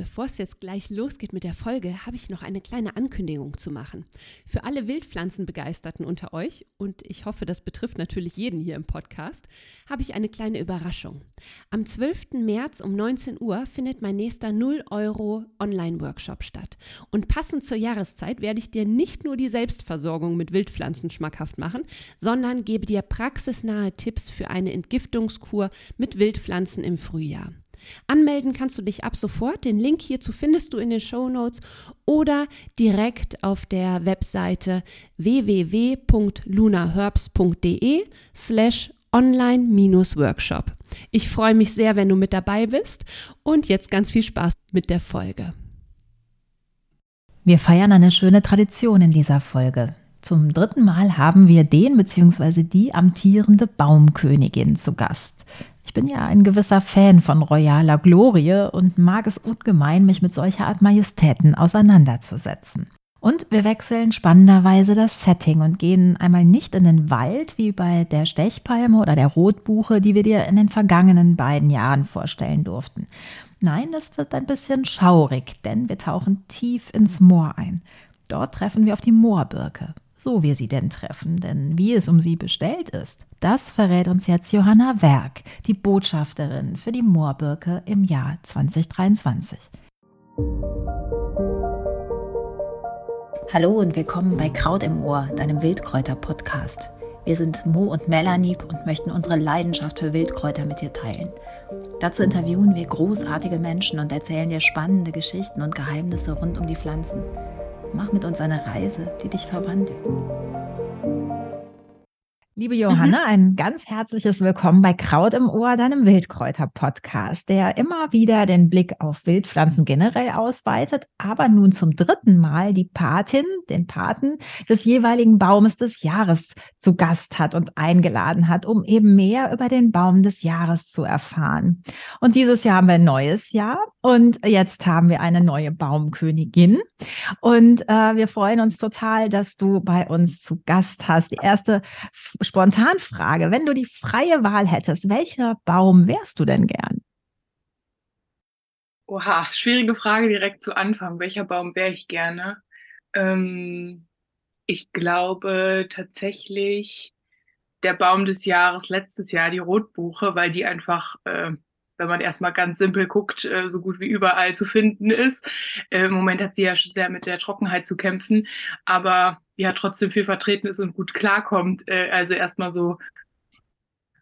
Bevor es jetzt gleich losgeht mit der Folge, habe ich noch eine kleine Ankündigung zu machen. Für alle Wildpflanzenbegeisterten unter euch, und ich hoffe, das betrifft natürlich jeden hier im Podcast, habe ich eine kleine Überraschung. Am 12. März um 19 Uhr findet mein nächster 0 Euro Online-Workshop statt. Und passend zur Jahreszeit werde ich dir nicht nur die Selbstversorgung mit Wildpflanzen schmackhaft machen, sondern gebe dir praxisnahe Tipps für eine Entgiftungskur mit Wildpflanzen im Frühjahr. Anmelden kannst du dich ab sofort. Den Link hierzu findest du in den Show Notes oder direkt auf der Webseite www.lunaherbs.de slash online-workshop. Ich freue mich sehr, wenn du mit dabei bist und jetzt ganz viel Spaß mit der Folge. Wir feiern eine schöne Tradition in dieser Folge. Zum dritten Mal haben wir den bzw. die amtierende Baumkönigin zu Gast. Ich bin ja ein gewisser Fan von royaler Glorie und mag es ungemein, mich mit solcher Art Majestäten auseinanderzusetzen. Und wir wechseln spannenderweise das Setting und gehen einmal nicht in den Wald wie bei der Stechpalme oder der Rotbuche, die wir dir in den vergangenen beiden Jahren vorstellen durften. Nein, das wird ein bisschen schaurig, denn wir tauchen tief ins Moor ein. Dort treffen wir auf die Moorbirke so wir sie denn treffen, denn wie es um sie bestellt ist, das verrät uns jetzt Johanna Werk, die Botschafterin für die Moorbirke im Jahr 2023. Hallo und willkommen bei Kraut im Ohr, deinem Wildkräuter-Podcast. Wir sind Mo und Melanie und möchten unsere Leidenschaft für Wildkräuter mit dir teilen. Dazu interviewen wir großartige Menschen und erzählen dir spannende Geschichten und Geheimnisse rund um die Pflanzen. Mach mit uns eine Reise, die dich verwandelt. Liebe Johanna, mhm. ein ganz herzliches Willkommen bei Kraut im Ohr, deinem Wildkräuter-Podcast, der immer wieder den Blick auf Wildpflanzen generell ausweitet, aber nun zum dritten Mal die Patin, den Paten des jeweiligen Baumes des Jahres zu Gast hat und eingeladen hat, um eben mehr über den Baum des Jahres zu erfahren. Und dieses Jahr haben wir ein neues Jahr und jetzt haben wir eine neue Baumkönigin. Und äh, wir freuen uns total, dass du bei uns zu Gast hast. Die erste Spontanfrage, wenn du die freie Wahl hättest, welcher Baum wärst du denn gern? Oha, schwierige Frage direkt zu Anfang. Welcher Baum wäre ich gerne? Ähm, ich glaube tatsächlich der Baum des Jahres letztes Jahr, die Rotbuche, weil die einfach, äh, wenn man erstmal ganz simpel guckt, äh, so gut wie überall zu finden ist. Äh, Im Moment hat sie ja sehr mit der Trockenheit zu kämpfen, aber ja trotzdem viel vertreten ist und gut klarkommt. Äh, also erstmal so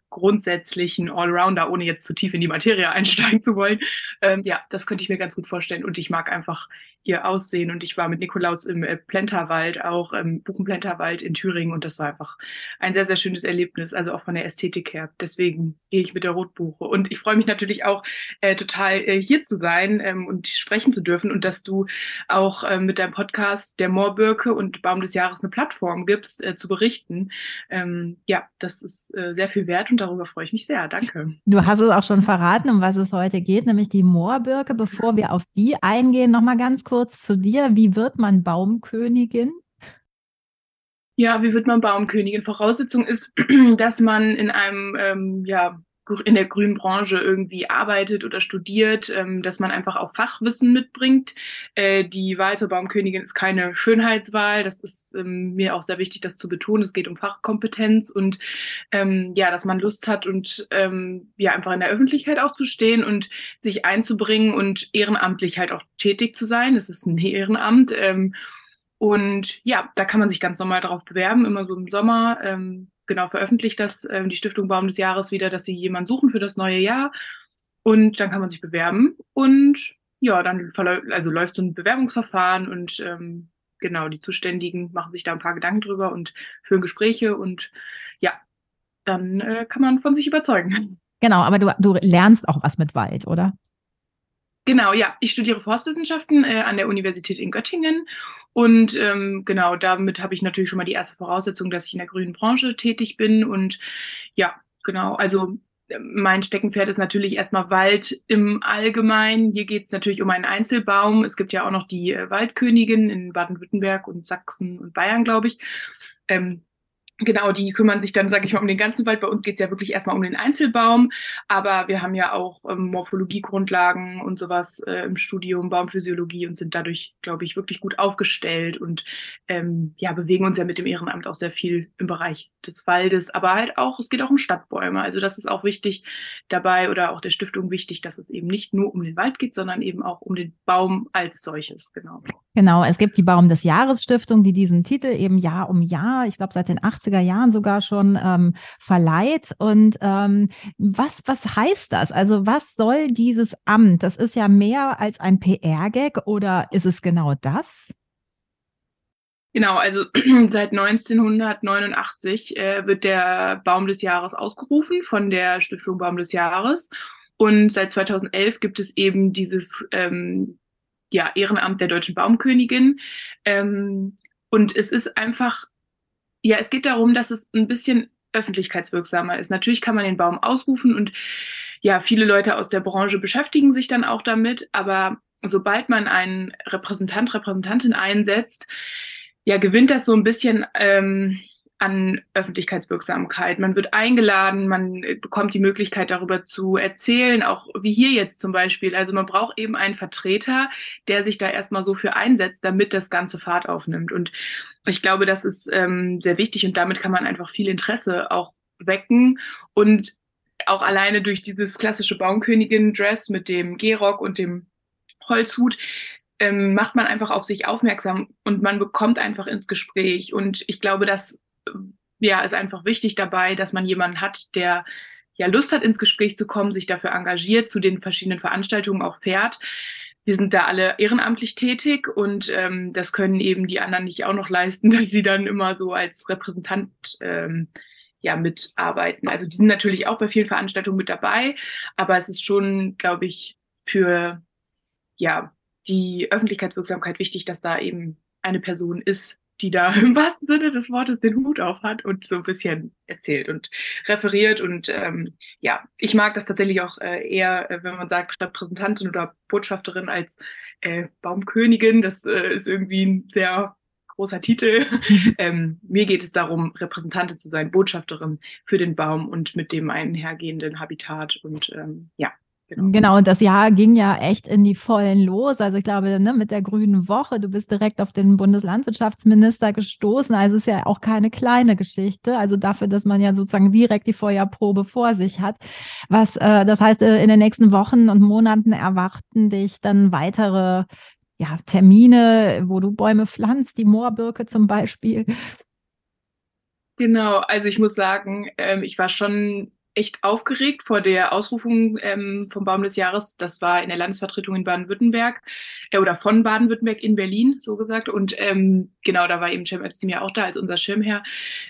grundsätzlichen Allrounder, ohne jetzt zu tief in die Materie einsteigen zu wollen. Ähm, ja, das könnte ich mir ganz gut vorstellen. Und ich mag einfach ihr Aussehen. Und ich war mit Nikolaus im äh, Plenterwald, auch im Buchenplenterwald in Thüringen. Und das war einfach ein sehr, sehr schönes Erlebnis, also auch von der Ästhetik her. Deswegen gehe ich mit der Rotbuche. Und ich freue mich natürlich auch äh, total äh, hier zu sein ähm, und sprechen zu dürfen und dass du auch äh, mit deinem Podcast der Moorbirke und Baum des Jahres eine Plattform gibst, äh, zu berichten. Ähm, ja, das ist äh, sehr viel wert und darüber freue ich mich sehr. Danke. Du hast es auch schon verraten, um was es heute geht, nämlich die Moorbirke. Bevor wir auf die eingehen, nochmal ganz kurz zu dir. Wie wird man Baumkönigin? Ja, wie wird man Baumkönigin? Voraussetzung ist, dass man in einem ähm, ja, in der grünen Branche irgendwie arbeitet oder studiert, ähm, dass man einfach auch Fachwissen mitbringt. Äh, die Wahl zur Baumkönigin ist keine Schönheitswahl. Das ist ähm, mir auch sehr wichtig, das zu betonen. Es geht um Fachkompetenz und ähm, ja, dass man Lust hat und ähm, ja einfach in der Öffentlichkeit auch zu stehen und sich einzubringen und ehrenamtlich halt auch tätig zu sein. Es ist ein Ehrenamt. Ähm, und ja, da kann man sich ganz normal darauf bewerben, immer so im Sommer. Ähm, genau veröffentlicht das äh, die Stiftung Baum des Jahres wieder, dass sie jemanden suchen für das neue Jahr. Und dann kann man sich bewerben und ja, dann also läuft so ein Bewerbungsverfahren und ähm, genau, die Zuständigen machen sich da ein paar Gedanken drüber und führen Gespräche und ja, dann äh, kann man von sich überzeugen. Genau, aber du, du lernst auch was mit Wald, oder? Genau, ja. Ich studiere Forstwissenschaften äh, an der Universität in Göttingen und ähm, genau, damit habe ich natürlich schon mal die erste Voraussetzung, dass ich in der grünen Branche tätig bin. Und ja, genau, also ähm, mein Steckenpferd ist natürlich erstmal Wald im Allgemeinen. Hier geht es natürlich um einen Einzelbaum. Es gibt ja auch noch die äh, Waldkönigin in Baden-Württemberg und Sachsen und Bayern, glaube ich. Ähm, Genau, die kümmern sich dann, sage ich mal, um den ganzen Wald. Bei uns geht es ja wirklich erstmal um den Einzelbaum, aber wir haben ja auch ähm, Morphologiegrundlagen und sowas äh, im Studium, Baumphysiologie und sind dadurch, glaube ich, wirklich gut aufgestellt und ähm, ja, bewegen uns ja mit dem Ehrenamt auch sehr viel im Bereich des Waldes, aber halt auch, es geht auch um Stadtbäume. Also das ist auch wichtig dabei oder auch der Stiftung wichtig, dass es eben nicht nur um den Wald geht, sondern eben auch um den Baum als solches, genau. Genau, es gibt die Baum des Jahres Stiftung, die diesen Titel eben Jahr um Jahr, ich glaube seit den 80er Jahren sogar schon ähm, verleiht. Und ähm, was, was heißt das? Also was soll dieses Amt? Das ist ja mehr als ein PR-Gag oder ist es genau das? Genau, also seit 1989 äh, wird der Baum des Jahres ausgerufen von der Stiftung Baum des Jahres. Und seit 2011 gibt es eben dieses ähm, ja, Ehrenamt der deutschen Baumkönigin. Ähm, und es ist einfach, ja, es geht darum, dass es ein bisschen öffentlichkeitswirksamer ist. Natürlich kann man den Baum ausrufen und ja, viele Leute aus der Branche beschäftigen sich dann auch damit, aber sobald man einen Repräsentant, Repräsentantin einsetzt, ja, gewinnt das so ein bisschen ähm, an Öffentlichkeitswirksamkeit. Man wird eingeladen, man bekommt die Möglichkeit darüber zu erzählen, auch wie hier jetzt zum Beispiel. Also man braucht eben einen Vertreter, der sich da erstmal so für einsetzt, damit das Ganze Fahrt aufnimmt. Und ich glaube, das ist ähm, sehr wichtig und damit kann man einfach viel Interesse auch wecken und auch alleine durch dieses klassische Baumkönigin-Dress mit dem Gehrock und dem Holzhut ähm, macht man einfach auf sich aufmerksam und man bekommt einfach ins Gespräch. Und ich glaube, dass ja, ist einfach wichtig dabei, dass man jemanden hat, der ja Lust hat, ins Gespräch zu kommen, sich dafür engagiert, zu den verschiedenen Veranstaltungen auch fährt. Wir sind da alle ehrenamtlich tätig und ähm, das können eben die anderen nicht auch noch leisten, dass sie dann immer so als Repräsentant ähm, ja mitarbeiten. Also die sind natürlich auch bei vielen Veranstaltungen mit dabei, aber es ist schon, glaube ich, für ja die Öffentlichkeitswirksamkeit wichtig, dass da eben eine Person ist, die da im wahrsten Sinne des Wortes den Hut auf hat und so ein bisschen erzählt und referiert. Und ähm, ja, ich mag das tatsächlich auch äh, eher, äh, wenn man sagt Repräsentantin oder Botschafterin als äh, Baumkönigin. Das äh, ist irgendwie ein sehr großer Titel. ähm, mir geht es darum, Repräsentantin zu sein, Botschafterin für den Baum und mit dem einhergehenden Habitat. Und ähm, ja, Genau. genau, und das Jahr ging ja echt in die Vollen los. Also ich glaube, ne, mit der Grünen Woche, du bist direkt auf den Bundeslandwirtschaftsminister gestoßen. Also es ist ja auch keine kleine Geschichte. Also dafür, dass man ja sozusagen direkt die Feuerprobe vor sich hat. Was, äh, das heißt, äh, in den nächsten Wochen und Monaten erwarten dich dann weitere ja, Termine, wo du Bäume pflanzt, die Moorbirke zum Beispiel. Genau, also ich muss sagen, ähm, ich war schon echt aufgeregt vor der Ausrufung ähm, vom Baum des Jahres. Das war in der Landesvertretung in Baden-Württemberg äh, oder von Baden-Württemberg in Berlin, so gesagt. Und ähm, genau, da war eben Cem Özdemir auch da als unser Schirmherr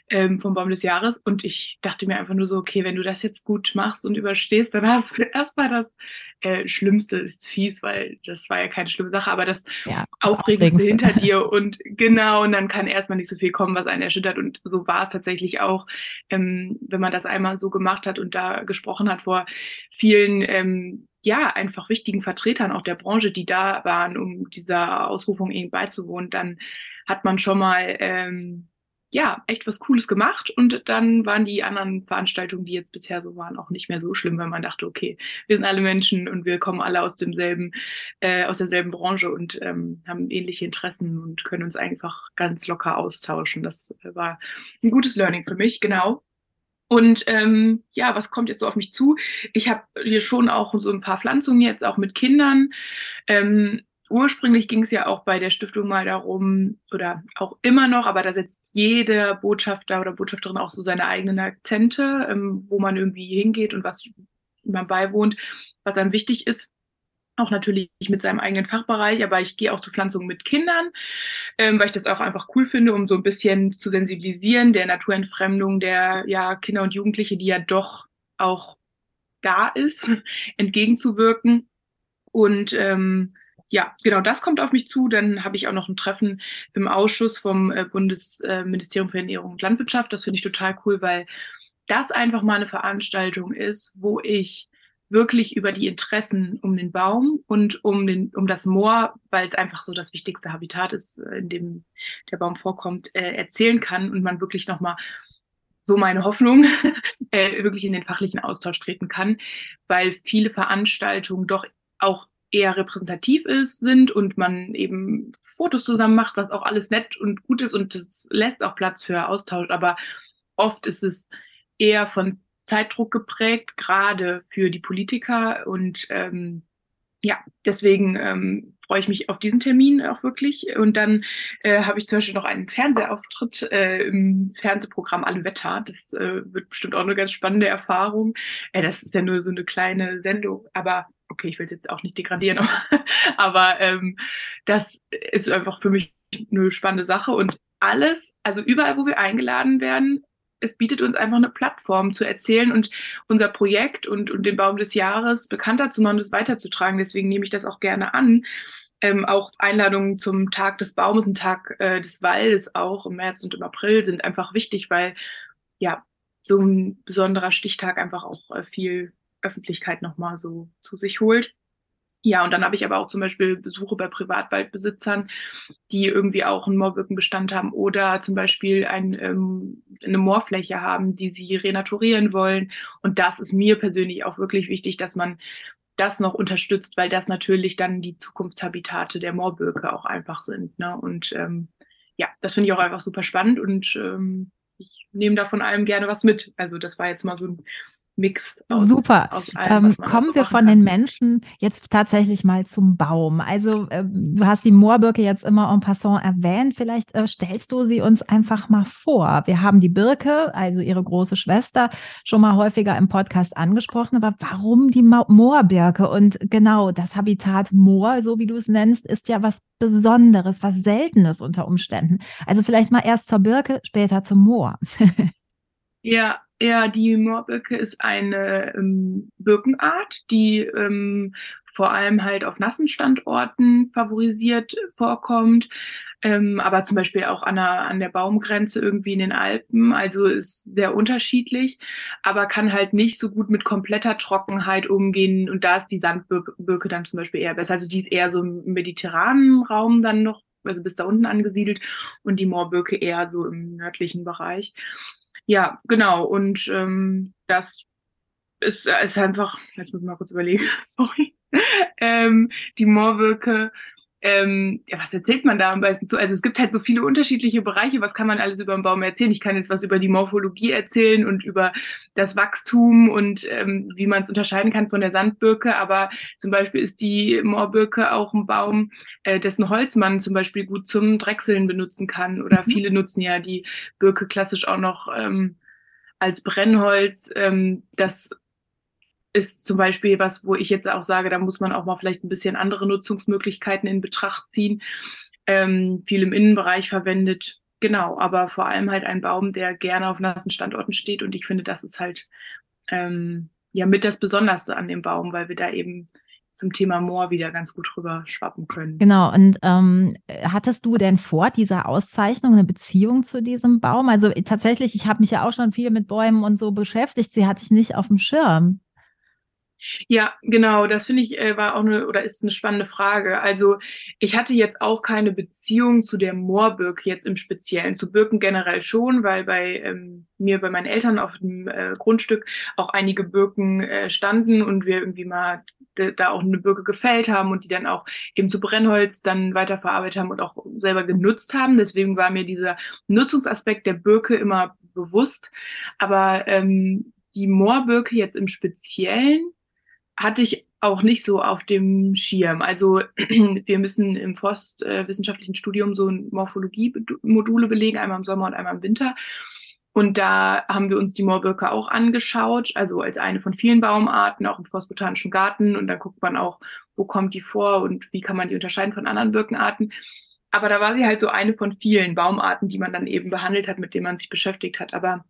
ähm, vom Baum des Jahres. Und ich dachte mir einfach nur so, okay, wenn du das jetzt gut machst und überstehst, dann hast du erstmal das äh, Schlimmste ist fies, weil das war ja keine schlimme Sache, aber das, ja, das Aufregendste hinter dir und genau, und dann kann erstmal nicht so viel kommen, was einen erschüttert. Und so war es tatsächlich auch, ähm, wenn man das einmal so gemacht hat und da gesprochen hat vor vielen ähm, ja, einfach wichtigen Vertretern auch der Branche, die da waren, um dieser Ausrufung irgendwie beizuwohnen, dann hat man schon mal ähm, ja, echt was Cooles gemacht. Und dann waren die anderen Veranstaltungen, die jetzt bisher so waren, auch nicht mehr so schlimm, weil man dachte, okay, wir sind alle Menschen und wir kommen alle aus demselben, äh, aus derselben Branche und ähm, haben ähnliche Interessen und können uns einfach ganz locker austauschen. Das äh, war ein gutes Learning für mich, genau. Und ähm, ja, was kommt jetzt so auf mich zu? Ich habe hier schon auch so ein paar Pflanzungen jetzt, auch mit Kindern. Ähm, ursprünglich ging es ja auch bei der Stiftung mal darum, oder auch immer noch, aber da setzt jeder Botschafter oder Botschafterin auch so seine eigenen Akzente, ähm, wo man irgendwie hingeht und was man beiwohnt, was einem wichtig ist. Auch natürlich mit seinem eigenen Fachbereich, aber ich gehe auch zu Pflanzungen mit Kindern, ähm, weil ich das auch einfach cool finde, um so ein bisschen zu sensibilisieren der Naturentfremdung der ja, Kinder und Jugendliche, die ja doch auch da ist, entgegenzuwirken. Und ähm, ja, genau, das kommt auf mich zu. Dann habe ich auch noch ein Treffen im Ausschuss vom äh, Bundesministerium für Ernährung und Landwirtschaft. Das finde ich total cool, weil das einfach mal eine Veranstaltung ist, wo ich wirklich über die Interessen um den Baum und um den um das Moor, weil es einfach so das wichtigste Habitat ist, äh, in dem der Baum vorkommt, äh, erzählen kann und man wirklich noch mal so meine Hoffnung, äh, wirklich in den fachlichen Austausch treten kann, weil viele Veranstaltungen doch auch eher repräsentativ ist, sind und man eben Fotos zusammen macht, was auch alles nett und gut ist und es lässt auch Platz für Austausch. Aber oft ist es eher von Zeitdruck geprägt, gerade für die Politiker. Und ähm, ja, deswegen ähm, freue ich mich auf diesen Termin auch wirklich. Und dann äh, habe ich zum Beispiel noch einen Fernsehauftritt äh, im Fernsehprogramm Alle Wetter. Das äh, wird bestimmt auch eine ganz spannende Erfahrung. Äh, das ist ja nur so eine kleine Sendung, aber okay, ich will es jetzt auch nicht degradieren, aber ähm, das ist einfach für mich eine spannende Sache und alles, also überall, wo wir eingeladen werden, es bietet uns einfach eine Plattform zu erzählen und unser Projekt und, und den Baum des Jahres bekannter zu machen und es weiterzutragen. Deswegen nehme ich das auch gerne an. Ähm, auch Einladungen zum Tag des Baumes und Tag äh, des Waldes auch im März und im April sind einfach wichtig, weil ja so ein besonderer Stichtag einfach auch äh, viel Öffentlichkeit nochmal so zu sich holt. Ja, und dann habe ich aber auch zum Beispiel Besuche bei Privatwaldbesitzern, die irgendwie auch einen Moorwirkenbestand haben oder zum Beispiel ein, ähm, eine Moorfläche haben, die sie renaturieren wollen. Und das ist mir persönlich auch wirklich wichtig, dass man das noch unterstützt, weil das natürlich dann die Zukunftshabitate der Moorbirke auch einfach sind. Ne? Und ähm, ja, das finde ich auch einfach super spannend und ähm, ich nehme da von allem gerne was mit. Also das war jetzt mal so ein Mix. Aus, Super. Aus allem, ähm, kommen wir von kann. den Menschen jetzt tatsächlich mal zum Baum. Also äh, du hast die Moorbirke jetzt immer en passant erwähnt. Vielleicht äh, stellst du sie uns einfach mal vor. Wir haben die Birke, also ihre große Schwester, schon mal häufiger im Podcast angesprochen. Aber warum die Moorbirke? Und genau, das Habitat Moor, so wie du es nennst, ist ja was Besonderes, was Seltenes unter Umständen. Also vielleicht mal erst zur Birke, später zum Moor. Ja, ja, die Moorbirke ist eine ähm, Birkenart, die ähm, vor allem halt auf nassen Standorten favorisiert vorkommt, ähm, aber zum Beispiel auch an der, an der Baumgrenze irgendwie in den Alpen. Also ist sehr unterschiedlich, aber kann halt nicht so gut mit kompletter Trockenheit umgehen. Und da ist die Sandbirke dann zum Beispiel eher besser. Also die ist eher so im mediterranen Raum dann noch, also bis da unten angesiedelt und die Moorbirke eher so im nördlichen Bereich. Ja, genau. Und ähm, das ist, ist einfach, jetzt muss ich mal kurz überlegen, sorry. ähm, die Moorwirke ähm, ja, was erzählt man da am besten zu? Also es gibt halt so viele unterschiedliche Bereiche. Was kann man alles über den Baum erzählen? Ich kann jetzt was über die Morphologie erzählen und über das Wachstum und ähm, wie man es unterscheiden kann von der Sandbirke. Aber zum Beispiel ist die Moorbirke auch ein Baum, äh, dessen Holz man zum Beispiel gut zum Drechseln benutzen kann. Oder mhm. viele nutzen ja die Birke klassisch auch noch ähm, als Brennholz. Ähm, das ist zum Beispiel was, wo ich jetzt auch sage, da muss man auch mal vielleicht ein bisschen andere Nutzungsmöglichkeiten in Betracht ziehen. Ähm, viel im Innenbereich verwendet. Genau, aber vor allem halt ein Baum, der gerne auf nassen Standorten steht. Und ich finde, das ist halt ähm, ja mit das Besonderste an dem Baum, weil wir da eben zum Thema Moor wieder ganz gut rüber schwappen können. Genau, und ähm, hattest du denn vor dieser Auszeichnung eine Beziehung zu diesem Baum? Also tatsächlich, ich habe mich ja auch schon viel mit Bäumen und so beschäftigt, sie hatte ich nicht auf dem Schirm. Ja, genau, das finde ich äh, war auch eine oder ist eine spannende Frage. Also ich hatte jetzt auch keine Beziehung zu der Moorbirke jetzt im Speziellen, zu Birken generell schon, weil bei ähm, mir, bei meinen Eltern auf dem äh, Grundstück auch einige Birken äh, standen und wir irgendwie mal da auch eine Birke gefällt haben und die dann auch eben zu Brennholz dann weiterverarbeitet haben und auch selber genutzt haben. Deswegen war mir dieser Nutzungsaspekt der Birke immer bewusst. Aber ähm, die Moorbirke jetzt im Speziellen hatte ich auch nicht so auf dem Schirm. Also wir müssen im forstwissenschaftlichen Studium so Morphologie-Module belegen, einmal im Sommer und einmal im Winter. Und da haben wir uns die Moorbirke auch angeschaut, also als eine von vielen Baumarten, auch im Forstbotanischen Garten. Und dann guckt man auch, wo kommt die vor und wie kann man die unterscheiden von anderen Birkenarten. Aber da war sie halt so eine von vielen Baumarten, die man dann eben behandelt hat, mit denen man sich beschäftigt hat. Aber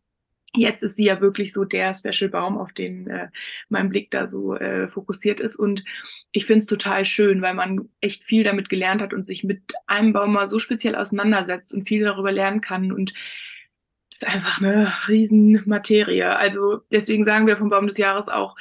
Jetzt ist sie ja wirklich so der Special Baum, auf den äh, mein Blick da so äh, fokussiert ist. Und ich finde es total schön, weil man echt viel damit gelernt hat und sich mit einem Baum mal so speziell auseinandersetzt und viel darüber lernen kann. Und das ist einfach eine Riesenmaterie. Also deswegen sagen wir vom Baum des Jahres auch,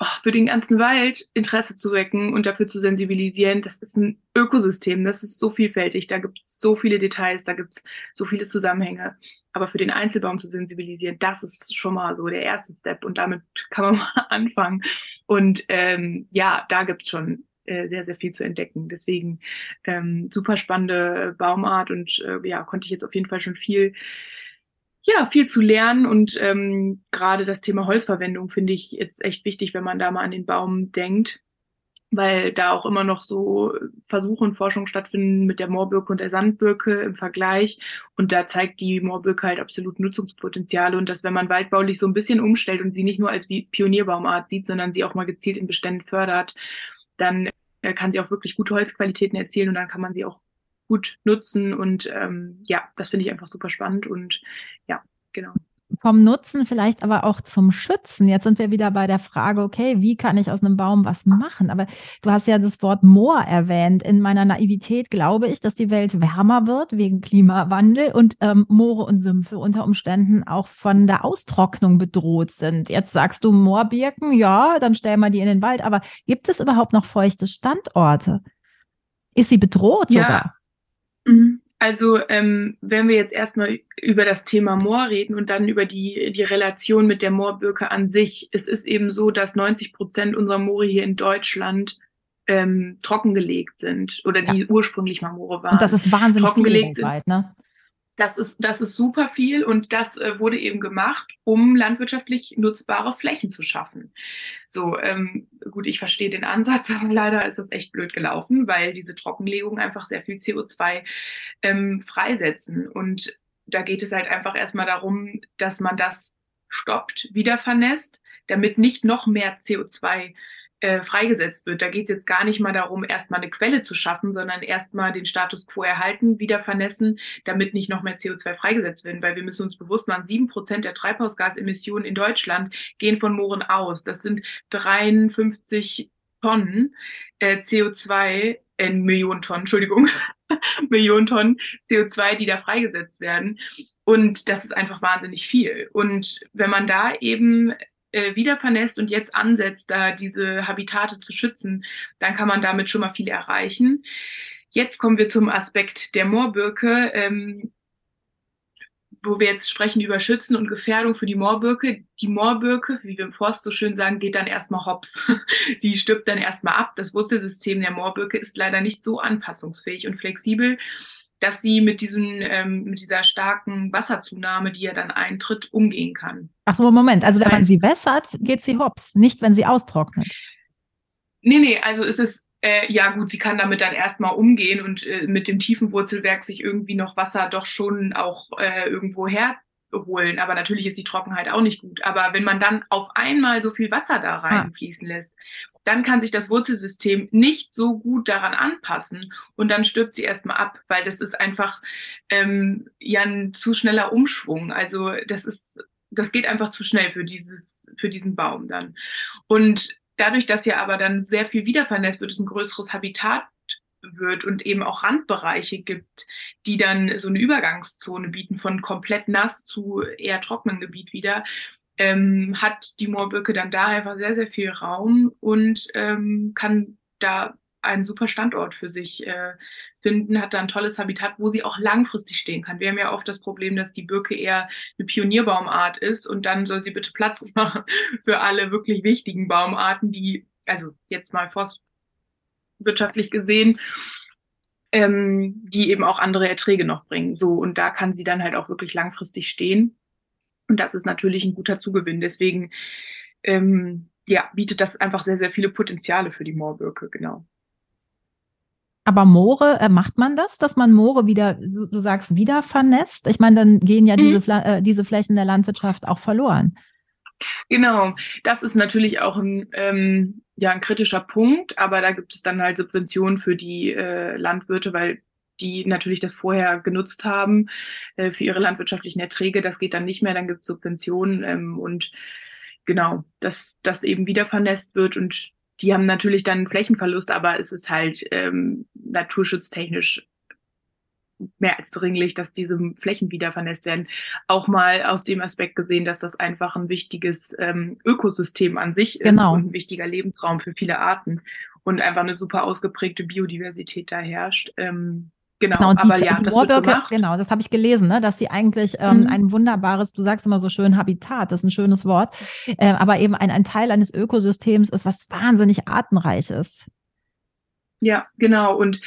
oh, für den ganzen Wald Interesse zu wecken und dafür zu sensibilisieren, das ist ein Ökosystem, das ist so vielfältig, da gibt es so viele Details, da gibt es so viele Zusammenhänge. Aber für den Einzelbaum zu sensibilisieren, das ist schon mal so der erste Step und damit kann man mal anfangen. Und ähm, ja, da gibt's schon äh, sehr, sehr viel zu entdecken. Deswegen ähm, super spannende Baumart und äh, ja, konnte ich jetzt auf jeden Fall schon viel ja, viel zu lernen und ähm, gerade das Thema Holzverwendung finde ich jetzt echt wichtig, wenn man da mal an den Baum denkt, weil da auch immer noch so Versuche und Forschung stattfinden mit der Moorbirke und der Sandbirke im Vergleich. Und da zeigt die Moorbirke halt absolut Nutzungspotenziale und dass, wenn man waldbaulich so ein bisschen umstellt und sie nicht nur als Pionierbaumart sieht, sondern sie auch mal gezielt in Beständen fördert, dann äh, kann sie auch wirklich gute Holzqualitäten erzielen und dann kann man sie auch gut nutzen. Und ähm, ja, das finde ich einfach super spannend und ja, genau vom Nutzen vielleicht aber auch zum Schützen. Jetzt sind wir wieder bei der Frage, okay, wie kann ich aus einem Baum was machen? Aber du hast ja das Wort Moor erwähnt. In meiner Naivität glaube ich, dass die Welt wärmer wird wegen Klimawandel und ähm, Moore und Sümpfe unter Umständen auch von der Austrocknung bedroht sind. Jetzt sagst du Moorbirken, ja, dann stellen wir die in den Wald. Aber gibt es überhaupt noch feuchte Standorte? Ist sie bedroht ja. sogar? Mhm. Also ähm, wenn wir jetzt erstmal über das Thema Moor reden und dann über die, die Relation mit der Moorbirke an sich. Es ist eben so, dass 90 Prozent unserer Moore hier in Deutschland ähm, trockengelegt sind oder die ja. ursprünglich mal Moore waren. Und das ist wahnsinnig trockengelegt weit, ne? Das ist, das ist super viel und das äh, wurde eben gemacht, um landwirtschaftlich nutzbare Flächen zu schaffen. So, ähm, gut, ich verstehe den Ansatz, aber leider ist das echt blöd gelaufen, weil diese Trockenlegung einfach sehr viel CO2 ähm, freisetzen. Und da geht es halt einfach erstmal darum, dass man das stoppt, wieder vernässt, damit nicht noch mehr CO2 äh, freigesetzt wird. Da geht es jetzt gar nicht mal darum, erstmal eine Quelle zu schaffen, sondern erstmal den Status quo erhalten, wieder vernässen, damit nicht noch mehr CO2 freigesetzt werden. Weil wir müssen uns bewusst machen, sieben Prozent der Treibhausgasemissionen in Deutschland gehen von Mooren aus. Das sind 53 Tonnen äh, CO2, äh, Millionen Tonnen, Entschuldigung, Millionen Tonnen CO2, die da freigesetzt werden. Und das ist einfach wahnsinnig viel. Und wenn man da eben äh, wieder vernässt und jetzt ansetzt, da diese Habitate zu schützen, dann kann man damit schon mal viel erreichen. Jetzt kommen wir zum Aspekt der Moorbirke, ähm, wo wir jetzt sprechen über Schützen und Gefährdung für die Moorbirke. Die Moorbirke, wie wir im Forst so schön sagen, geht dann erstmal hops. Die stirbt dann erstmal ab. Das Wurzelsystem der Moorbirke ist leider nicht so anpassungsfähig und flexibel, dass sie mit, diesen, ähm, mit dieser starken Wasserzunahme, die ja dann eintritt, umgehen kann. Ach so, Moment. Also wenn man sie wässert, geht sie hops, nicht wenn sie austrocknet. Nee, nee, also ist es, äh, ja gut, sie kann damit dann erstmal umgehen und äh, mit dem tiefen Wurzelwerk sich irgendwie noch Wasser doch schon auch äh, irgendwo herholen. Aber natürlich ist die Trockenheit auch nicht gut. Aber wenn man dann auf einmal so viel Wasser da ah. reinfließen ah. lässt, dann kann sich das Wurzelsystem nicht so gut daran anpassen und dann stirbt sie erstmal ab, weil das ist einfach ähm, ja ein zu schneller Umschwung. Also das ist, das geht einfach zu schnell für dieses, für diesen Baum dann. Und dadurch, dass ja aber dann sehr viel wiedervernässt wird, es ein größeres Habitat wird und eben auch Randbereiche gibt, die dann so eine Übergangszone bieten von komplett nass zu eher trockenen Gebiet wieder, ähm, hat die Moorbirke dann da einfach sehr, sehr viel Raum und ähm, kann da einen super Standort für sich äh, finden, hat da ein tolles Habitat, wo sie auch langfristig stehen kann. Wir haben ja oft das Problem, dass die Birke eher eine Pionierbaumart ist und dann soll sie bitte Platz machen für alle wirklich wichtigen Baumarten, die, also jetzt mal forstwirtschaftlich gesehen, ähm, die eben auch andere Erträge noch bringen. So, und da kann sie dann halt auch wirklich langfristig stehen. Und das ist natürlich ein guter Zugewinn. Deswegen ähm, ja, bietet das einfach sehr, sehr viele Potenziale für die Moorbirke, genau. Aber Moore, äh, macht man das, dass man Moore wieder, so, du sagst, wieder vernässt? Ich meine, dann gehen ja mhm. diese, äh, diese Flächen der Landwirtschaft auch verloren. Genau, das ist natürlich auch ein, ähm, ja, ein kritischer Punkt, aber da gibt es dann halt Subventionen für die äh, Landwirte, weil die natürlich das vorher genutzt haben äh, für ihre landwirtschaftlichen Erträge. Das geht dann nicht mehr, dann gibt es Subventionen ähm, und genau, dass das eben wieder vernässt wird und die haben natürlich dann Flächenverlust, aber es ist halt ähm, naturschutztechnisch mehr als dringlich, dass diese Flächen wieder vernässt werden. Auch mal aus dem Aspekt gesehen, dass das einfach ein wichtiges ähm, Ökosystem an sich ist Genau. und ein wichtiger Lebensraum für viele Arten und einfach eine super ausgeprägte Biodiversität da herrscht. Ähm, genau, Genau, und die, aber ja, die das genau, das habe ich gelesen, ne, dass sie eigentlich ähm, Mhm. ein wunderbares, du sagst immer so schön Habitat, das ist ein schönes Wort, äh, aber eben ein, ein Teil eines Ökosystems ist, was wahnsinnig artenreich ist. Ja, genau. Und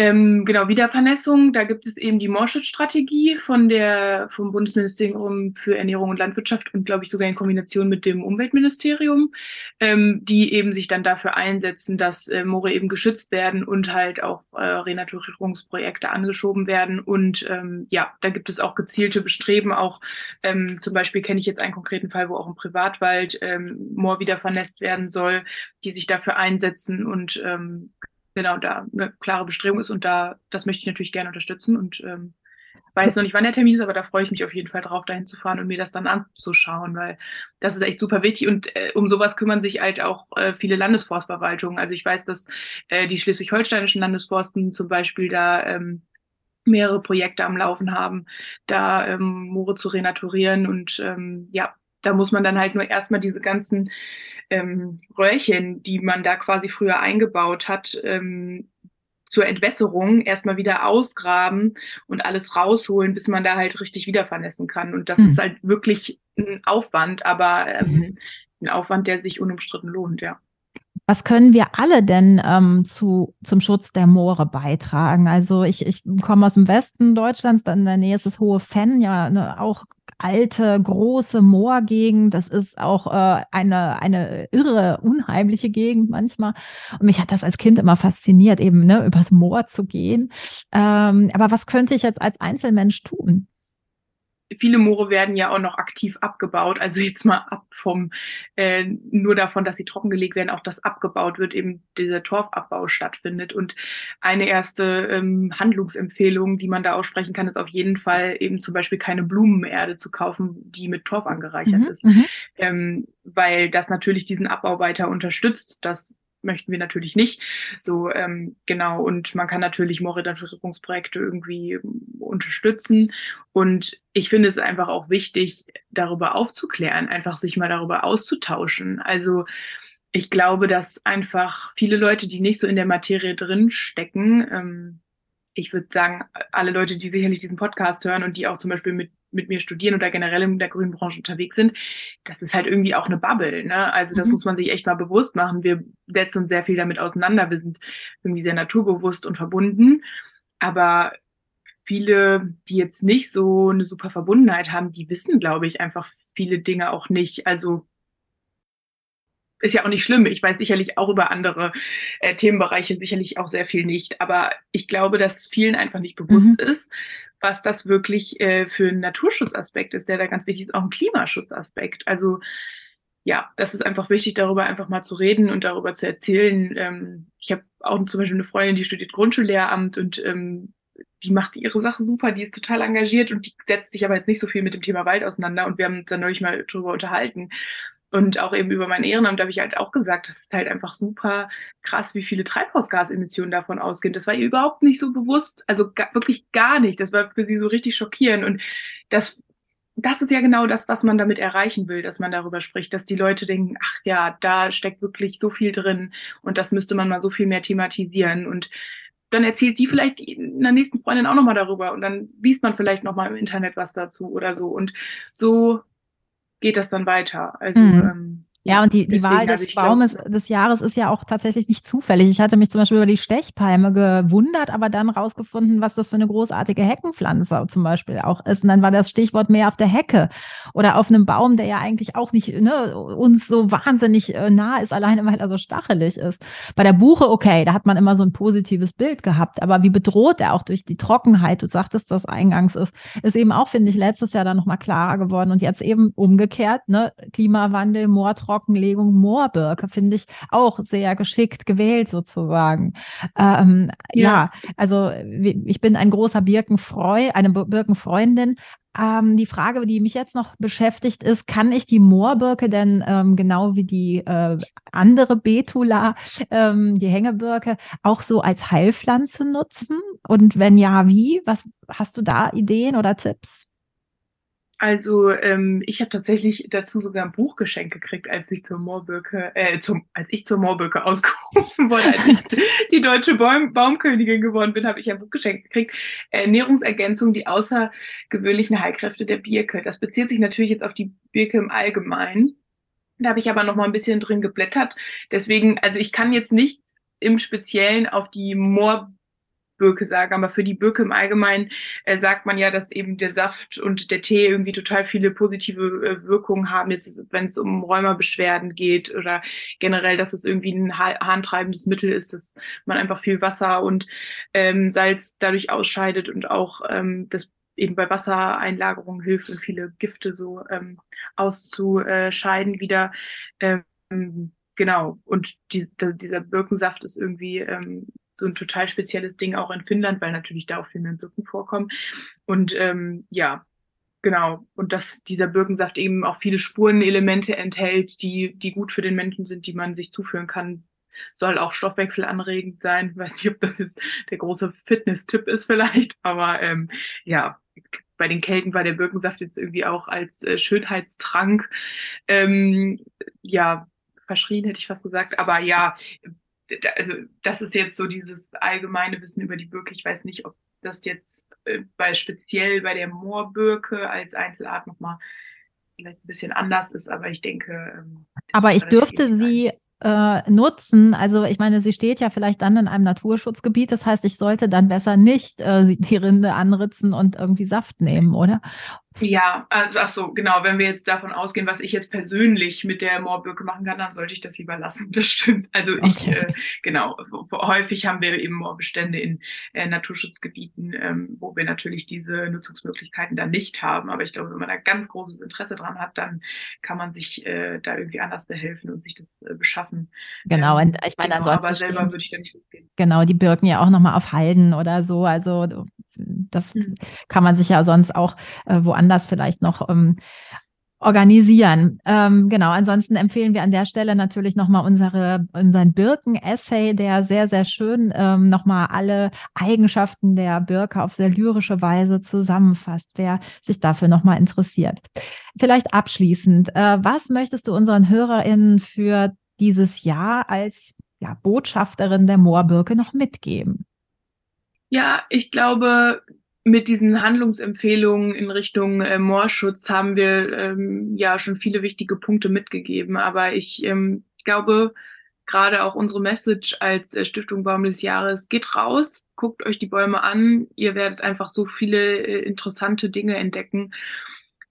ähm, genau, Wiedervernässung, da gibt es eben die Moorschutzstrategie von der, vom Bundesministerium für Ernährung und Landwirtschaft und glaube ich sogar in Kombination mit dem Umweltministerium, ähm, die eben sich dann dafür einsetzen, dass äh, Moore eben geschützt werden und halt auch äh, Renaturierungsprojekte angeschoben werden. Und ähm, ja, da gibt es auch gezielte Bestreben, auch ähm, zum Beispiel kenne ich jetzt einen konkreten Fall, wo auch im Privatwald ähm, Moor wieder vernässt werden soll, die sich dafür einsetzen und ähm, genau da eine klare Bestrebung ist und da das möchte ich natürlich gerne unterstützen und ähm, weiß noch nicht, wann der Termin ist, aber da freue ich mich auf jeden Fall drauf, dahin zu fahren und mir das dann anzuschauen, weil das ist echt super wichtig und äh, um sowas kümmern sich halt auch äh, viele Landesforstverwaltungen. Also ich weiß, dass äh, die schleswig-holsteinischen Landesforsten zum Beispiel da ähm, mehrere Projekte am Laufen haben, da ähm, Moore zu renaturieren und ähm, ja, da muss man dann halt nur erstmal diese ganzen ähm, Röhrchen, die man da quasi früher eingebaut hat, ähm, zur Entwässerung erstmal wieder ausgraben und alles rausholen, bis man da halt richtig wieder vernässen kann. Und das Hm. ist halt wirklich ein Aufwand, aber ähm, Mhm. ein Aufwand, der sich unumstritten lohnt, ja. Was können wir alle denn ähm, zu, zum Schutz der Moore beitragen? Also ich, ich komme aus dem Westen Deutschlands, dann in der Nähe ist das Hohe Fenn, ja eine auch alte, große Moorgegend. Das ist auch äh, eine, eine irre, unheimliche Gegend manchmal. Und mich hat das als Kind immer fasziniert, eben ne, übers Moor zu gehen. Ähm, aber was könnte ich jetzt als Einzelmensch tun? Viele Moore werden ja auch noch aktiv abgebaut. Also jetzt mal ab vom äh, nur davon, dass sie trockengelegt werden, auch dass abgebaut wird, eben dieser Torfabbau stattfindet. Und eine erste ähm, Handlungsempfehlung, die man da aussprechen kann, ist auf jeden Fall eben zum Beispiel keine Blumenerde zu kaufen, die mit Torf angereichert Mhm, ist. mhm. Ähm, weil das natürlich diesen Abbau weiter unterstützt. Das möchten wir natürlich nicht. So, ähm, genau. Und man kann natürlich Moorrenaturierungsprojekte irgendwie unterstützen. Und ich finde es einfach auch wichtig, darüber aufzuklären, einfach sich mal darüber auszutauschen. Also, ich glaube, dass einfach viele Leute, die nicht so in der Materie drin stecken, ähm, ich würde sagen, alle Leute, die sicherlich diesen Podcast hören und die auch zum Beispiel mit, mit mir studieren oder generell in der grünen Branche unterwegs sind, das ist halt irgendwie auch eine Bubble. Ne? Also das Mhm. muss man sich echt mal bewusst machen. Wir setzen uns sehr viel damit auseinander. Wir sind irgendwie sehr naturbewusst und verbunden. Aber viele, die jetzt nicht so eine super Verbundenheit haben, die wissen, glaube ich, einfach viele Dinge auch nicht. Also ist ja auch nicht schlimm. Ich weiß sicherlich auch über andere äh, Themenbereiche sicherlich auch sehr viel nicht. Aber ich glaube, dass vielen einfach nicht bewusst Mhm. ist, was das wirklich äh, für ein Naturschutzaspekt ist, der da ganz wichtig ist, auch ein Klimaschutzaspekt. Also ja, das ist einfach wichtig, darüber einfach mal zu reden und darüber zu erzählen. Ähm, ich habe auch zum Beispiel eine Freundin, die studiert Grundschullehramt und ähm, die macht ihre Sache super, die ist total engagiert und die setzt sich aber jetzt nicht so viel mit dem Thema Wald auseinander und wir haben uns dann neulich mal drüber unterhalten. Und auch eben über mein Ehrenamt habe ich halt auch gesagt, das ist halt einfach super krass, wie viele Treibhausgasemissionen davon ausgehen. Das war ihr überhaupt nicht so bewusst, also ga, wirklich gar nicht. Das war für sie so richtig schockierend. Und das, das ist ja genau das, was man damit erreichen will, dass man darüber spricht, dass die Leute denken, ach ja, da steckt wirklich so viel drin und das müsste man mal so viel mehr thematisieren. Und dann erzählt die vielleicht einer nächsten Freundin auch nochmal darüber und dann liest man vielleicht nochmal im Internet was dazu oder so. Und so geht das dann weiter. Also Mhm. ähm, Ja, und die, die Wahl des ich glaub- Baumes des Jahres ist ja auch tatsächlich nicht zufällig. Ich hatte mich zum Beispiel über die Stechpalme gewundert, aber dann rausgefunden, was das für eine großartige Heckenpflanze zum Beispiel auch ist. Und dann war das Stichwort mehr auf der Hecke oder auf einem Baum, der ja eigentlich auch nicht ne, uns so wahnsinnig äh, nah ist, alleine weil er so stachelig ist. Bei der Buche, okay, da hat man immer so ein positives Bild gehabt, aber wie bedroht er auch durch die Trockenheit, du sagtest das eingangs ist, ist eben auch, finde ich, letztes Jahr dann nochmal klarer geworden und jetzt eben umgekehrt, ne, Klimawandel, Moortrockenlegung, Moorbirke, finde ich auch sehr geschickt gewählt sozusagen. Ähm, ja. Ja. also ich bin ein großer Birkenfreu, eine Bir- Birkenfreundin. Ähm, die Frage, die mich jetzt noch beschäftigt, ist, kann ich die Moorbirke denn ähm, genau wie die äh, andere Betula, ähm, die Hängebirke, auch so als Heilpflanze nutzen? Und wenn ja, wie? Was hast du da Ideen oder Tipps? Also ähm, ich habe tatsächlich dazu sogar ein Buch geschenkt gekriegt, als ich zur Moorbirke, äh, zum, als ich zur Moorbirke ausgerufen wurde, als ich die deutsche Baum, Baumkönigin geworden bin, habe ich ein Buch geschenkt gekriegt. Ernährungsergänzung, die außergewöhnlichen Heilkräfte der Birke. Das bezieht sich natürlich jetzt auf die Birke im Allgemeinen. Da habe ich aber noch mal ein bisschen drin geblättert. Deswegen, also ich kann jetzt nichts im Speziellen auf die Moor Birke sagen, aber für die Birke im Allgemeinen äh, sagt man ja, dass eben der Saft und der Tee irgendwie total viele positive äh, Wirkungen haben, jetzt wenn es um Rheumabeschwerden geht oder generell, dass es irgendwie ein harntreibendes Mittel ist, dass man einfach viel Wasser und ähm, Salz dadurch ausscheidet und auch ähm, das eben bei Wassereinlagerungen hilft und viele Gifte so ähm, auszuscheiden wieder. Ähm, genau. Und die, dieser Birkensaft ist irgendwie ähm, so ein total spezielles Ding auch in Finnland, weil natürlich da auch viel mehr Birken vorkommen. Und ähm, ja, genau. Und dass dieser Birkensaft eben auch viele Spurenelemente enthält, die, die gut für den Menschen sind, die man sich zuführen kann. Soll auch stoffwechselanregend sein. Weiß nicht, ob das jetzt der große Fitness-Tipp ist vielleicht, aber ähm, ja, bei den Kelten war der Birkensaft jetzt irgendwie auch als äh, Schönheitstrank ähm, ja verschrien, hätte ich fast gesagt. Aber ja, also das ist jetzt so dieses allgemeine Wissen über die Birke. Ich weiß nicht, ob das jetzt äh, bei speziell bei der Moorbirke als Einzelart nochmal vielleicht ein bisschen anders ist, aber ich denke. Ähm, aber ich dürfte sie äh, nutzen. Also ich meine, sie steht ja vielleicht dann in einem Naturschutzgebiet. Das heißt, ich sollte dann besser nicht äh, die Rinde anritzen und irgendwie Saft nehmen, oder? Ja, also ach so, genau. Wenn wir jetzt davon ausgehen, was ich jetzt persönlich mit der Moorbirke machen kann, dann sollte ich das lieber lassen. Das stimmt. Also okay. ich, äh, genau, häufig haben wir eben Moorbestände in äh, Naturschutzgebieten, ähm, wo wir natürlich diese Nutzungsmöglichkeiten dann nicht haben. Aber ich glaube, wenn man da ganz großes Interesse dran hat, dann kann man sich äh, da irgendwie anders behelfen und sich das äh, beschaffen. Genau, ähm, und ich meine, genau, ansonsten. Aber selber würde ich da nicht losgehen. Genau, die Birken ja auch nochmal auf Halden oder so. Also das hm. kann man sich ja sonst auch äh, woanders vielleicht noch ähm, organisieren. Ähm, genau, ansonsten empfehlen wir an der Stelle natürlich nochmal unsere, unseren Birken-Essay, der sehr, sehr schön ähm, nochmal alle Eigenschaften der Birke auf sehr lyrische Weise zusammenfasst, wer sich dafür nochmal interessiert. Vielleicht abschließend, äh, was möchtest du unseren HörerInnen für dieses Jahr als ja, Botschafterin der Moorbirke noch mitgeben? Ja, ich glaube, mit diesen Handlungsempfehlungen in Richtung äh, Moorschutz haben wir ähm, ja schon viele wichtige Punkte mitgegeben. Aber ich ähm, glaube, gerade auch unsere Message als äh, Stiftung Baum des Jahres, geht raus, guckt euch die Bäume an. Ihr werdet einfach so viele äh, interessante Dinge entdecken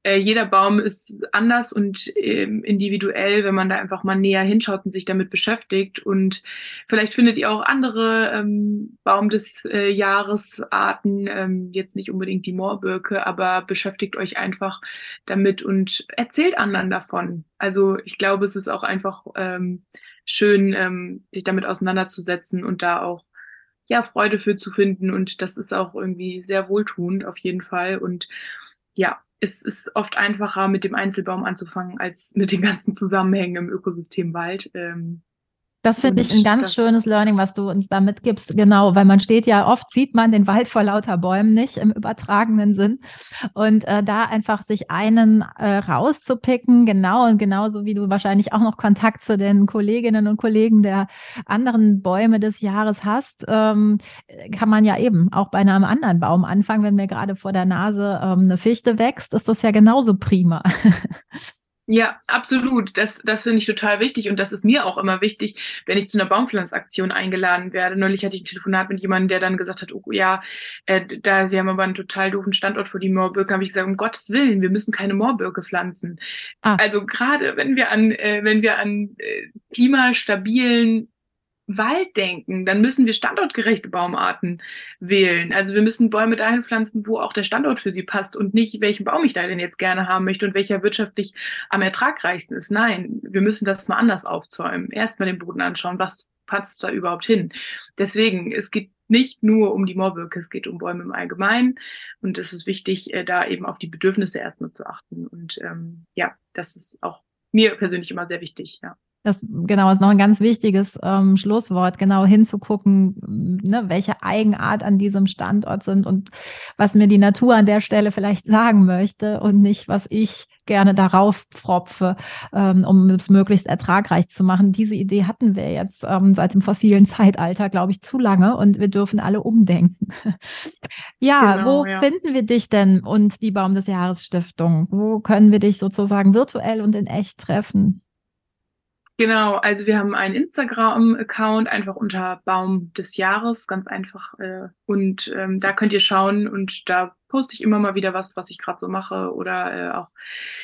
äh, jeder Baum ist anders und ähm, individuell, wenn man da einfach mal näher hinschaut und sich damit beschäftigt. Und vielleicht findet ihr auch andere ähm, Baum des äh, Jahresarten, ähm, jetzt nicht unbedingt die Moorbirke, aber beschäftigt euch einfach damit und erzählt anderen davon. Also ich glaube, es ist auch einfach ähm, schön, ähm, sich damit auseinanderzusetzen und da auch ja Freude für zu finden. Und das ist auch irgendwie sehr wohltuend auf jeden Fall. Und ja, es ist oft einfacher, mit dem Einzelbaum anzufangen, als mit den ganzen Zusammenhängen im Ökosystem Wald. Ähm, das finde ich ein ganz schönes Learning, was du uns da mitgibst. Genau, weil man steht ja, oft sieht man den Wald vor lauter Bäumen nicht im übertragenen Sinn. Und äh, da einfach sich einen äh, rauszupicken, genau und genauso wie du wahrscheinlich auch noch Kontakt zu den Kolleginnen und Kollegen der anderen Bäume des Jahres hast, ähm, kann man ja eben auch bei einem anderen Baum anfangen. Wenn mir gerade vor der Nase ähm, eine Fichte wächst, ist das ja genauso prima. Ja, absolut. Das, das finde ich total wichtig und das ist mir auch immer wichtig, wenn ich zu einer Baumpflanzaktion eingeladen werde. Neulich hatte ich ein Telefonat mit jemandem, der dann gesagt hat, oh ja, äh, da wir haben aber einen total doofen Standort für die Moorbirke. Habe ich gesagt, um Gottes Willen, wir müssen keine Moorbirke pflanzen. Ah. Also gerade wenn wir an, äh, wenn wir an äh, klimastabilen Wald denken, dann müssen wir standortgerechte Baumarten wählen. Also wir müssen Bäume dahin pflanzen, wo auch der Standort für sie passt und nicht, welchen Baum ich da denn jetzt gerne haben möchte und welcher wirtschaftlich am ertragreichsten ist. Nein, wir müssen das mal anders aufzäumen. Erstmal den Boden anschauen, was passt da überhaupt hin. Deswegen, es geht nicht nur um die Moorbirke, es geht um Bäume im Allgemeinen. Und es ist wichtig, äh, da eben auf die Bedürfnisse erstmal zu achten. Und ähm, ja, das ist auch mir persönlich immer sehr wichtig, ja. Das genau ist noch ein ganz wichtiges ähm, Schlusswort, genau hinzugucken, ne, welche Eigenart an diesem Standort sind und was mir die Natur an der Stelle vielleicht sagen möchte und nicht, was ich gerne darauf pfropfe, ähm, um es möglichst ertragreich zu machen. Diese Idee hatten wir jetzt ähm, seit dem fossilen Zeitalter, glaube ich, zu lange und wir dürfen alle umdenken. ja, genau, wo ja. finden wir dich denn und die Baum des Jahres Stiftung? Wo können wir dich sozusagen virtuell und in echt treffen? Genau, also wir haben einen Instagram-Account, einfach unter Baum des Jahres, ganz einfach. Äh, und ähm, da könnt ihr schauen und da poste ich immer mal wieder was, was ich gerade so mache oder äh, auch,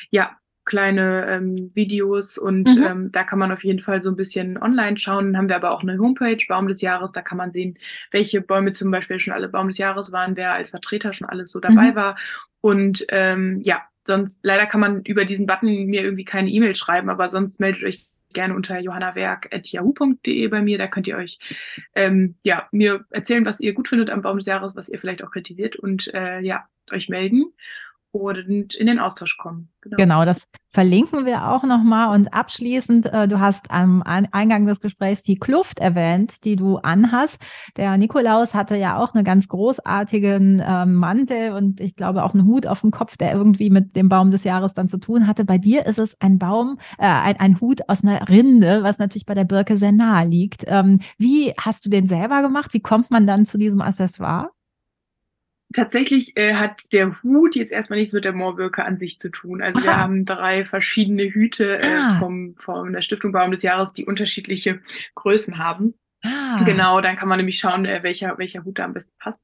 ja, kleine ähm, Videos und mhm. ähm, da kann man auf jeden Fall so ein bisschen online schauen. Dann haben wir aber auch eine Homepage, Baum des Jahres, da kann man sehen, welche Bäume zum Beispiel schon alle Baum des Jahres waren, wer als Vertreter schon alles so dabei mhm. war. Und ähm, ja, sonst leider kann man über diesen Button mir irgendwie keine E-Mail schreiben, aber sonst meldet euch gerne unter johannawerk.yahoo.de bei mir. Da könnt ihr euch ähm, ja, mir erzählen, was ihr gut findet am Baum des Jahres, was ihr vielleicht auch kritisiert und äh, ja, euch melden und in den Austausch kommen. Genau, genau das verlinken wir auch nochmal. Und abschließend, äh, du hast am Eingang des Gesprächs die Kluft erwähnt, die du anhast. Der Nikolaus hatte ja auch einen ganz großartigen äh, Mantel und ich glaube auch einen Hut auf dem Kopf, der irgendwie mit dem Baum des Jahres dann zu tun hatte. Bei dir ist es ein Baum, äh, ein, ein Hut aus einer Rinde, was natürlich bei der Birke sehr nahe liegt. Ähm, wie hast du den selber gemacht? Wie kommt man dann zu diesem Accessoire? Tatsächlich äh, hat der Hut jetzt erstmal nichts mit der Moorbirke an sich zu tun. Also Aha. wir haben drei verschiedene Hüte äh, ah. vom, vom der Stiftung Baum des Jahres, die unterschiedliche Größen haben. Ah. Genau, dann kann man nämlich schauen, äh, welcher, welcher Hut da am besten passt.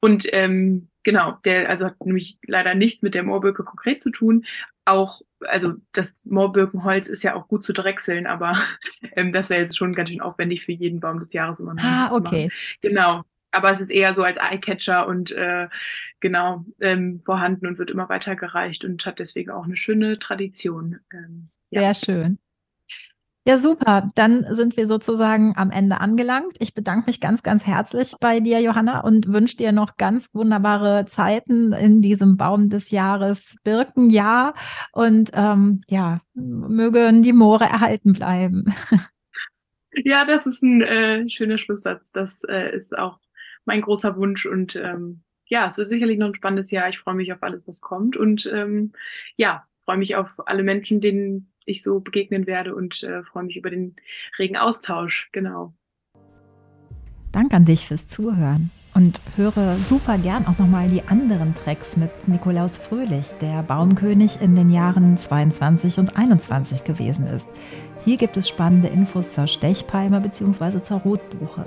Und ähm, genau, der also hat nämlich leider nichts mit der Moorbirke konkret zu tun. Auch, also das Moorbirkenholz ist ja auch gut zu drechseln, aber ähm, das wäre jetzt schon ganz schön aufwendig für jeden Baum des Jahres immer noch. Ah, okay. Genau aber es ist eher so als Eyecatcher und äh, genau ähm, vorhanden und wird immer weitergereicht und hat deswegen auch eine schöne Tradition. Ähm, ja. Sehr schön. Ja, super. Dann sind wir sozusagen am Ende angelangt. Ich bedanke mich ganz, ganz herzlich bei dir, Johanna, und wünsche dir noch ganz wunderbare Zeiten in diesem Baum des Jahres Birkenjahr. Und ähm, ja, mögen die Moore erhalten bleiben. Ja, das ist ein äh, schöner Schlusssatz. Das äh, ist auch mein großer Wunsch. Und ähm, ja, es wird sicherlich noch ein spannendes Jahr. Ich freue mich auf alles, was kommt. Und ähm, ja, freue mich auf alle Menschen, denen ich so begegnen werde und äh, freue mich über den regen Austausch. Genau. Dank an dich fürs Zuhören und höre super gern auch nochmal die anderen Tracks mit Nikolaus Fröhlich, der Baumkönig in den Jahren 22 und 21 gewesen ist. Hier gibt es spannende Infos zur Stechpalme bzw. zur Rotbuche.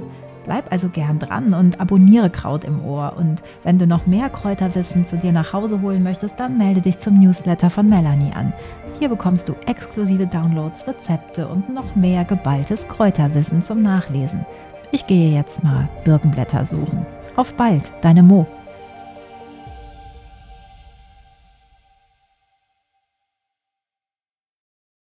Bleib also gern dran und abonniere Kraut im Ohr. Und wenn du noch mehr Kräuterwissen zu dir nach Hause holen möchtest, dann melde dich zum Newsletter von Melanie an. Hier bekommst du exklusive Downloads, Rezepte und noch mehr geballtes Kräuterwissen zum Nachlesen. Ich gehe jetzt mal Birkenblätter suchen. Auf bald, deine Mo.